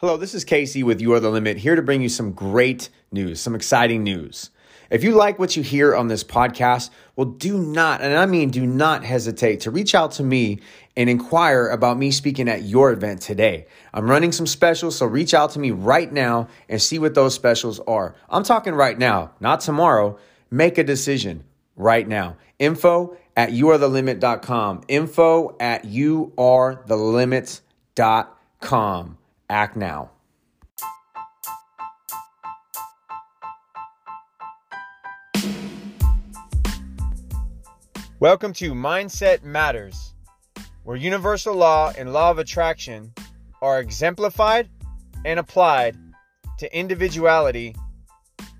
Hello, this is Casey with You Are the Limit, here to bring you some great news, some exciting news. If you like what you hear on this podcast, well, do not, and I mean do not hesitate to reach out to me and inquire about me speaking at your event today. I'm running some specials, so reach out to me right now and see what those specials are. I'm talking right now, not tomorrow. Make a decision right now. Info at youarethelimit.com. Info at youarethelimit.com. Act now. Welcome to Mindset Matters, where universal law and law of attraction are exemplified and applied to individuality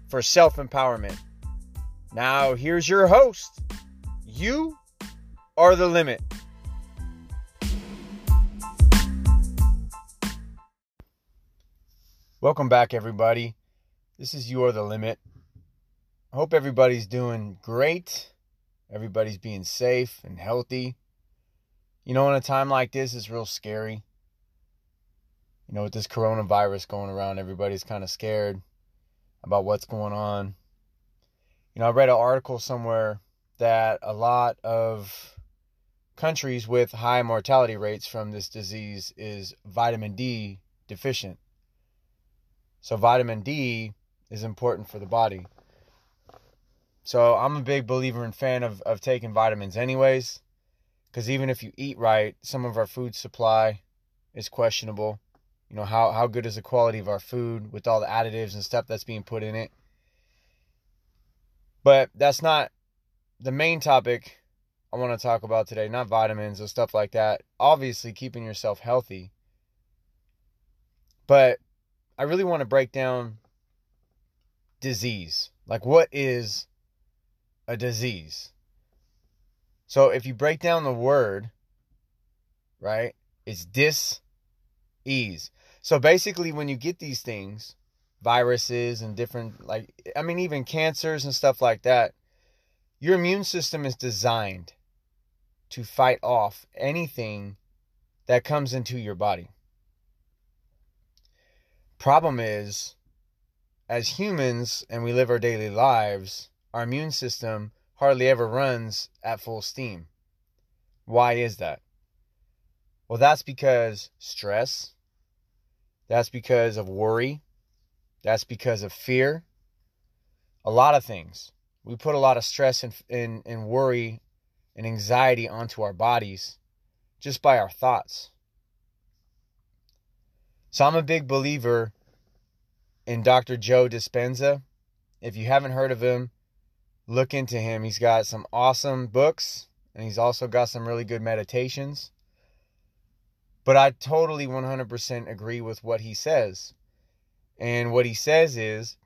for self empowerment. Now, here's your host. You are the limit. Welcome back, everybody. This is You Are the Limit. I hope everybody's doing great. Everybody's being safe and healthy. You know, in a time like this, it's real scary. You know, with this coronavirus going around, everybody's kind of scared about what's going on. You know, I read an article somewhere that a lot of countries with high mortality rates from this disease is vitamin D deficient. So vitamin D is important for the body. So I'm a big believer and fan of, of taking vitamins anyways. Because even if you eat right, some of our food supply is questionable. You know, how, how good is the quality of our food with all the additives and stuff that's being put in it. But that's not the main topic I want to talk about today. Not vitamins or stuff like that. Obviously, keeping yourself healthy. But I really want to break down disease. Like, what is a disease? So, if you break down the word, right, it's dis ease. So, basically, when you get these things, viruses and different, like, I mean, even cancers and stuff like that, your immune system is designed to fight off anything that comes into your body. Problem is, as humans and we live our daily lives, our immune system hardly ever runs at full steam. Why is that? Well, that's because stress, that's because of worry, that's because of fear, a lot of things. We put a lot of stress and, and, and worry and anxiety onto our bodies just by our thoughts. So I'm a big believer in Dr. Joe Dispenza. If you haven't heard of him, look into him. He's got some awesome books and he's also got some really good meditations. But I totally 100% agree with what he says. And what he says is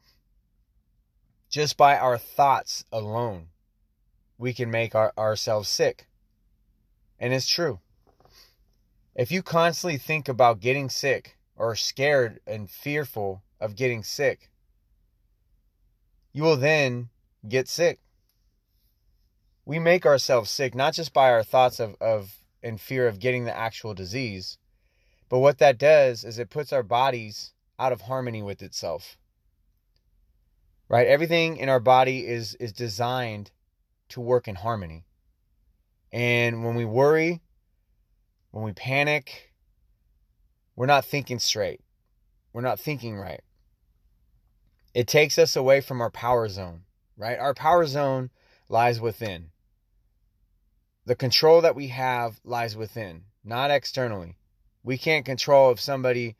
just by our thoughts alone, we can make our, ourselves sick. And it's true. If you constantly think about getting sick, or scared and fearful of getting sick, you will then get sick. We make ourselves sick not just by our thoughts of, of and fear of getting the actual disease, but what that does is it puts our bodies out of harmony with itself. Right? Everything in our body is is designed to work in harmony. And when we worry, when we panic, we're not thinking straight. We're not thinking right. It takes us away from our power zone, right? Our power zone lies within. The control that we have lies within, not externally. We can't control if somebody,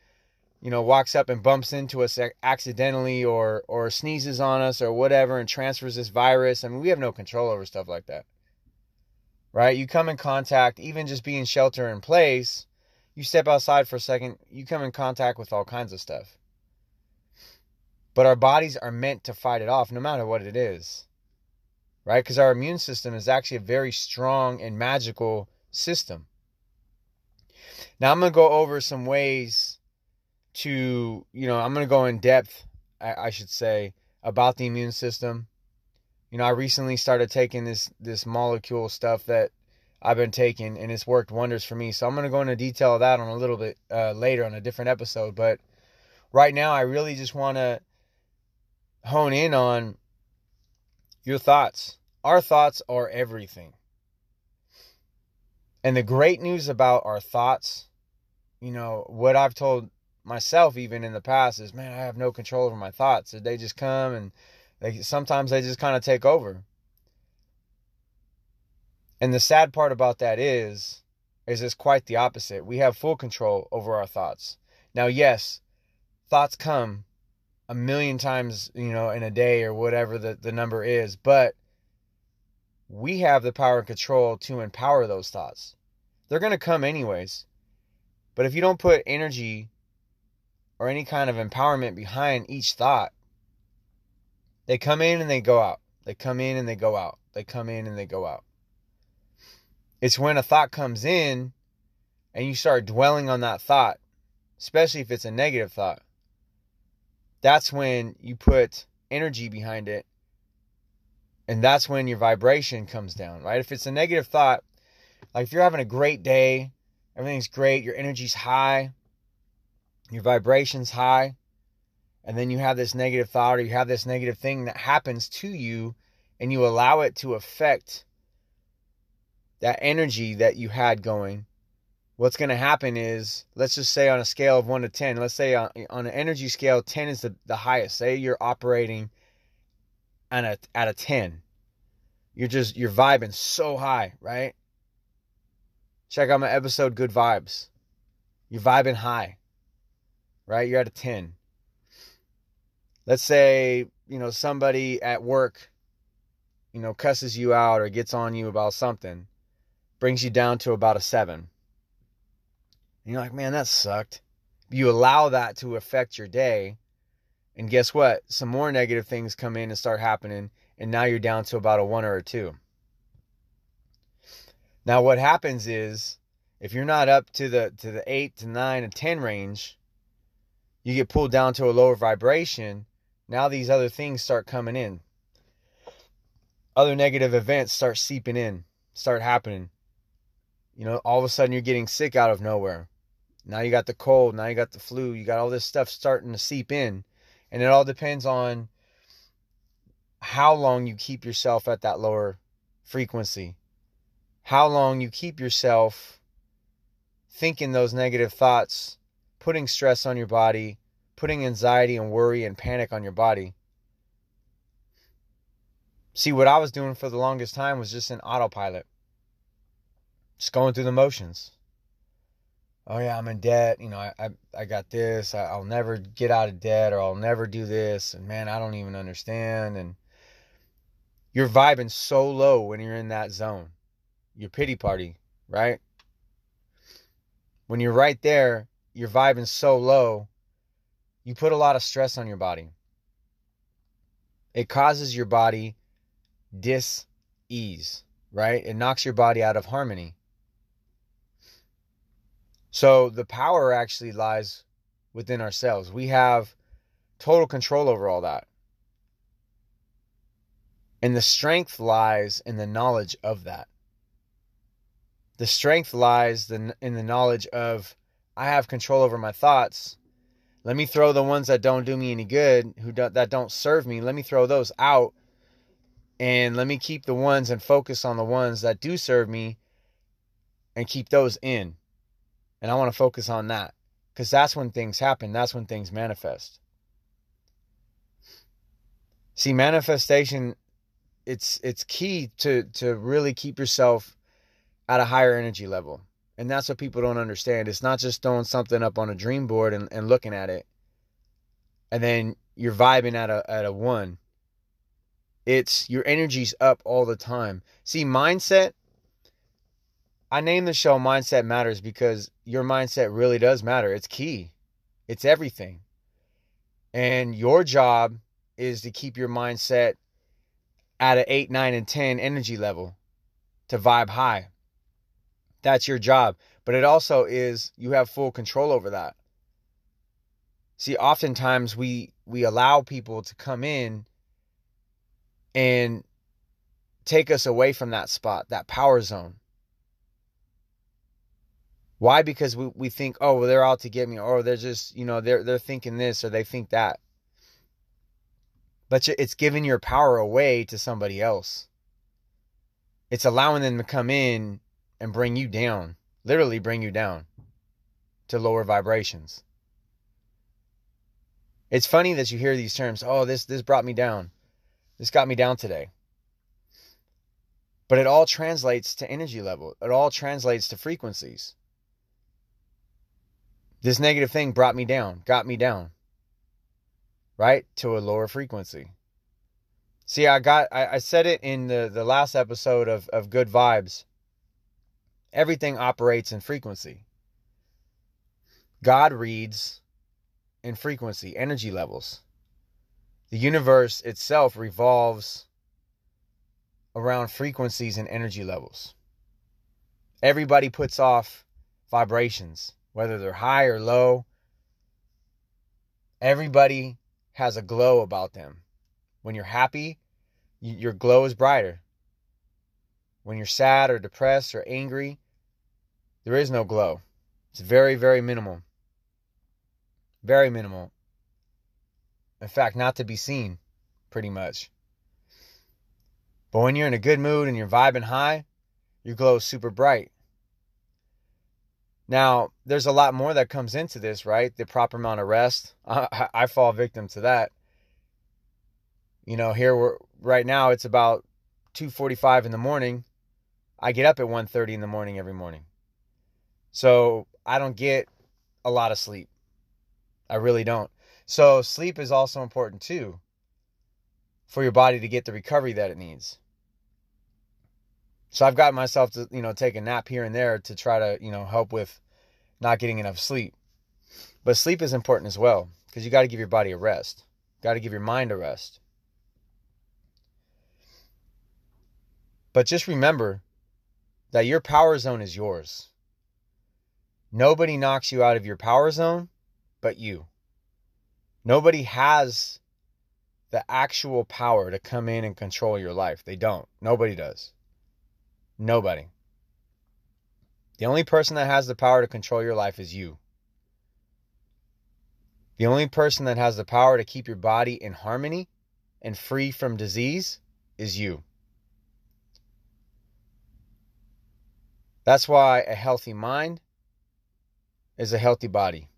you know, walks up and bumps into us accidentally or or sneezes on us or whatever and transfers this virus. I mean, we have no control over stuff like that. Right? You come in contact, even just being shelter in place, you step outside for a second, you come in contact with all kinds of stuff. But our bodies are meant to fight it off no matter what it is. Right? Because our immune system is actually a very strong and magical system. Now, I'm going to go over some ways to, you know, I'm going to go in depth, I, I should say, about the immune system. You know, I recently started taking this this molecule stuff that I've been taking, and it's worked wonders for me. So I'm to go into detail of that on a little bit uh, later on a different episode. But right now, I really just want to hone in on your thoughts. Our thoughts are everything. And the great news about our thoughts, you know, what I've told myself even in the past is, man, I have no control over my thoughts. They just come and they sometimes they just kind of take over. And the sad part about that is is it's quite the opposite. We have full control over our thoughts. Now, yes, thoughts come a million times, you know, in a day or whatever the, the number is, but we have the power and control to empower those thoughts. They're going to come anyways. But if you don't put energy or any kind of empowerment behind each thought, they come in and they go out. They come in and they go out. They come in and they go out. It's when a thought comes in and you start dwelling on that thought, especially if it's a negative thought. That's when you put energy behind it. And that's when your vibration comes down, right? If it's a negative thought, like if you're having a great day, everything's great, your energy's high, your vibration's high, and then you have this negative thought or you have this negative thing that happens to you and you allow it to affect that energy that you had going what's going to happen is let's just say on a scale of 1 to 10 let's say on, on an energy scale 10 is the, the highest. Say you're operating at a, at a 10 you're just you're vibing so high right? Check out my episode good vibes. You're vibing high right? You're at a 10 let's say you know somebody at work you know cusses you out or gets on you about something brings you down to about a 7 and you're like man that sucked. You allow that to affect your day and guess what? Some more negative things come in and start happening and now you're down to about a 1 or a 2 now what happens is if you're not up to the to the 8 to 9 and 10 range you get pulled down to a lower vibration. Now these other things start coming in. Other negative events start seeping in, start happening. You know, all of a sudden you're getting sick out of nowhere. Now you got the cold, now you got the flu, you got all this stuff starting to seep in. And it all depends on how long you keep yourself at that lower frequency. How long you keep yourself thinking those negative thoughts, putting stress on your body, putting anxiety and worry and panic on your body. See, what I was doing for the longest time was just an autopilot, just going through the motions. Oh yeah, I'm in debt. You know, I I, I got this. I, I'll never get out of debt, or I'll never do this. And man, I don't even understand. And you're vibing so low when you're in that zone. Your pity party, right? When you're right there, you're vibing so low you put a lot of stress on your body. It causes your body dis ease, right? It knocks your body out of harmony. So the power actually lies within ourselves. We have total control over all that. And the strength lies in the knowledge of that. The strength lies in the knowledge of I have control over my thoughts let me throw the ones that don't do me any good, who do, that don't serve me. Let me throw those out, and let me keep the ones and focus on the ones that do serve me, and keep those in. And I want to focus on that because that's when things happen. That's when things manifest. See, manifestation, it's it's key to to really keep yourself at a higher energy level. And that's what people don't understand. It's not just throwing something up on a dream board and, and looking at it. And then you're vibing at a at a one. It's your energy's up all the time. See, mindset. I named the show Mindset Matters because your mindset really does matter. It's key. It's everything. And your job is to keep your mindset at an 8, 9, and 10 energy level to vibe high. That's your job. But it also is you have full control over that. See, oftentimes we we allow people to come in and take us away from that spot, that power zone. Why? Because we, we think, oh, well, they're out to get me, or they're just, you know, they're they're thinking this or they think that. But it's giving your power away to somebody else. It's allowing them to come in and bring you down, literally bring you down to lower vibrations. It's funny that you hear these terms, oh, this this brought me down. This got me down today. But it all translates to energy level. It all translates to frequencies. This negative thing brought me down, got me down. Right? To a lower frequency. See, I got I, I said it in the, the last episode of, of Good Vibes. Everything operates in frequency. God reads in frequency, energy levels. The universe itself revolves around frequencies and energy levels. Everybody puts off vibrations, whether they're high or low. Everybody has a glow about them. When you're happy, your glow is brighter. When you're sad or depressed or angry, there is no glow. It's very, very minimal. Very minimal. In fact, not to be seen, pretty much. But when you're in a good mood and you're vibing high, your glow is super bright. Now, there's a lot more that comes into this, right? The proper amount of rest. I, I fall victim to that. You know, here we're right now it's about 2:45 in the morning. I get up at 1:30 in the morning every morning. So, I don't get a lot of sleep. I really don't. So, sleep is also important too for your body to get the recovery that it needs. So I've got myself to, you know, take a nap here and there to try to, you know, help with not getting enough sleep. But sleep is important as well because you got to give your body a rest. Got to give your mind a rest. But just remember that your power zone is yours. Nobody knocks you out of your power zone but you. Nobody has the actual power to come in and control your life. They don't. Nobody does. Nobody. The only person that has the power to control your life is you. The only person that has the power to keep your body in harmony and free from disease is you. That's why a healthy mind is a healthy body.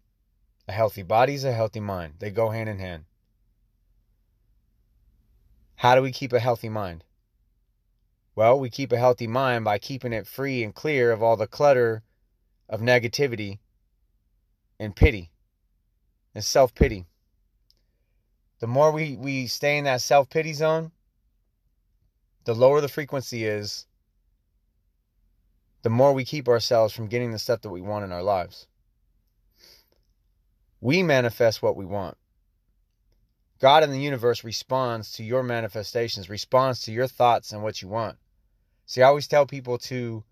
A healthy body is a healthy mind. They go hand in hand. How do we keep a healthy mind? Well, we keep a healthy mind by keeping it free and clear of all the clutter of negativity and pity and self pity. The more we, we stay in that self pity zone, the lower the frequency is, the more we keep ourselves from getting the stuff that we want in our lives. We manifest what we want. God in the universe responds to your manifestations, responds to your thoughts and what you want. See, I always tell people to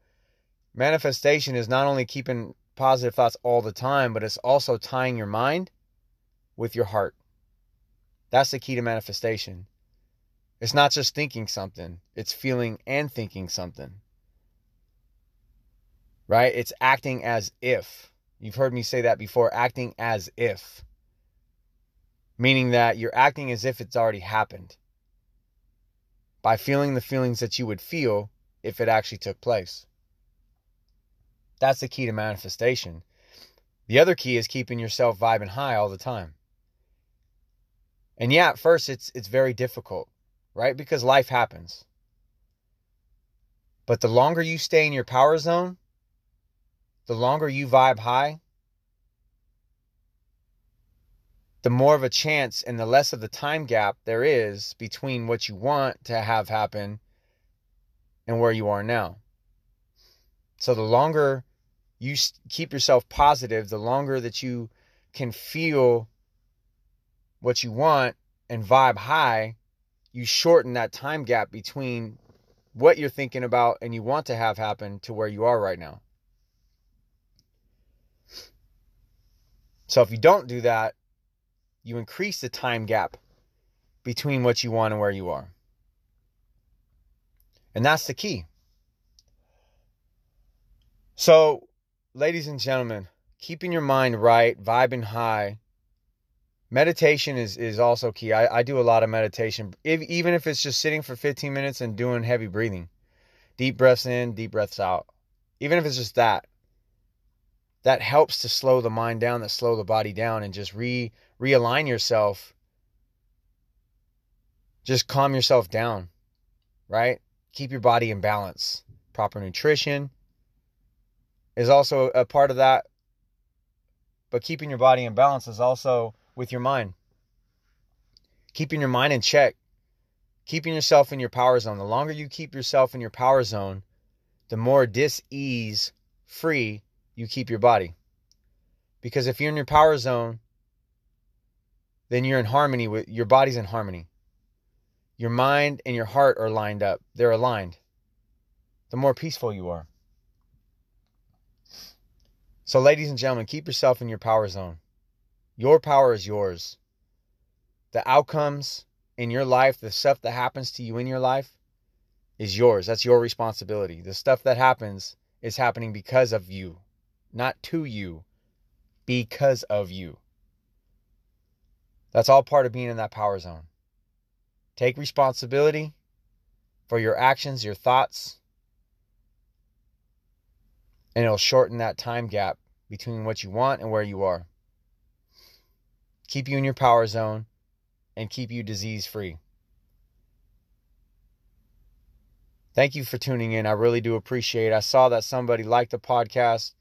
manifestation is not only keeping positive thoughts all the time, but it's also tying your mind with your heart. That's the key to manifestation. It's not just thinking something, it's feeling and thinking something. Right? It's acting as if. You've heard me say that before acting as if. Meaning that you're acting as if it's already happened. By feeling the feelings that you would feel if it actually took place. That's the key to manifestation. The other key is keeping yourself vibing high all the time. And yeah, at first it's it's very difficult, right? Because life happens. But the longer you stay in your power zone, the longer you vibe high, the more of a chance and the less of the time gap there is between what you want to have happen and where you are now. So the longer you keep yourself positive, the longer that you can feel what you want and vibe high, you shorten that time gap between what you're thinking about and you want to have happen to where you are right now. So if you don't do that, you increase the time gap between what you want and where you are. And that's the key. So ladies and gentlemen, keeping your mind right, vibing high. Meditation is, is also key. I, I do a lot of meditation, if, even if it's just sitting for 15 minutes and doing heavy breathing. Deep breaths in, deep breaths out. Even if it's just that, that helps to slow the mind down, that slow the body down, and just re realign yourself. Just calm yourself down, right? Keep your body in balance. Proper nutrition is also a part of that. But keeping your body in balance is also with your mind. Keeping your mind in check. Keeping yourself in your power zone. The longer you keep yourself in your power zone, the more dis ease free you keep your body. Because if you're in your power zone, then you're in harmony with your body's in harmony. Your mind and your heart are lined up, they're aligned. The more peaceful you are. So, ladies and gentlemen, keep yourself in your power zone. Your power is yours. The outcomes in your life, the stuff that happens to you in your life, is yours. That's your responsibility. The stuff that happens is happening because of you, not to you, because of you. That's all part of being in that power zone. Take responsibility for your actions, your thoughts, and it'll shorten that time gap between what you want and where you are. Keep you in your power zone and keep you disease free. Thank you for tuning in. I really do appreciate it. I saw that somebody liked the podcast.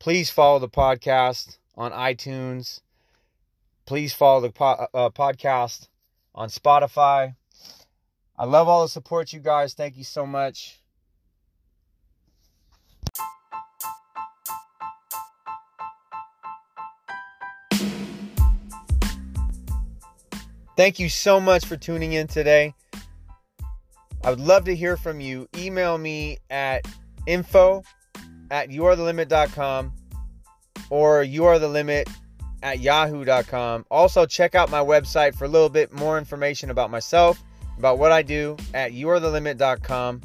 Please follow the podcast on iTunes. Please follow the po- uh, podcast on Spotify. I love all the support, you guys. Thank you so much. Thank you so much for tuning in today. I would love to hear from you. Email me at info at youarethelimit.com or youarethelimit at yahoo.com. Also, check out my website for a little bit more information about myself, about what I do at youarethelimit.com.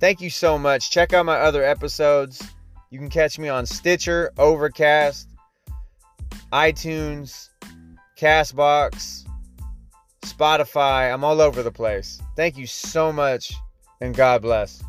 Thank you so much. Check out my other episodes. You can catch me on Stitcher, Overcast, iTunes, Castbox, Spotify. I'm all over the place. Thank you so much, and God bless.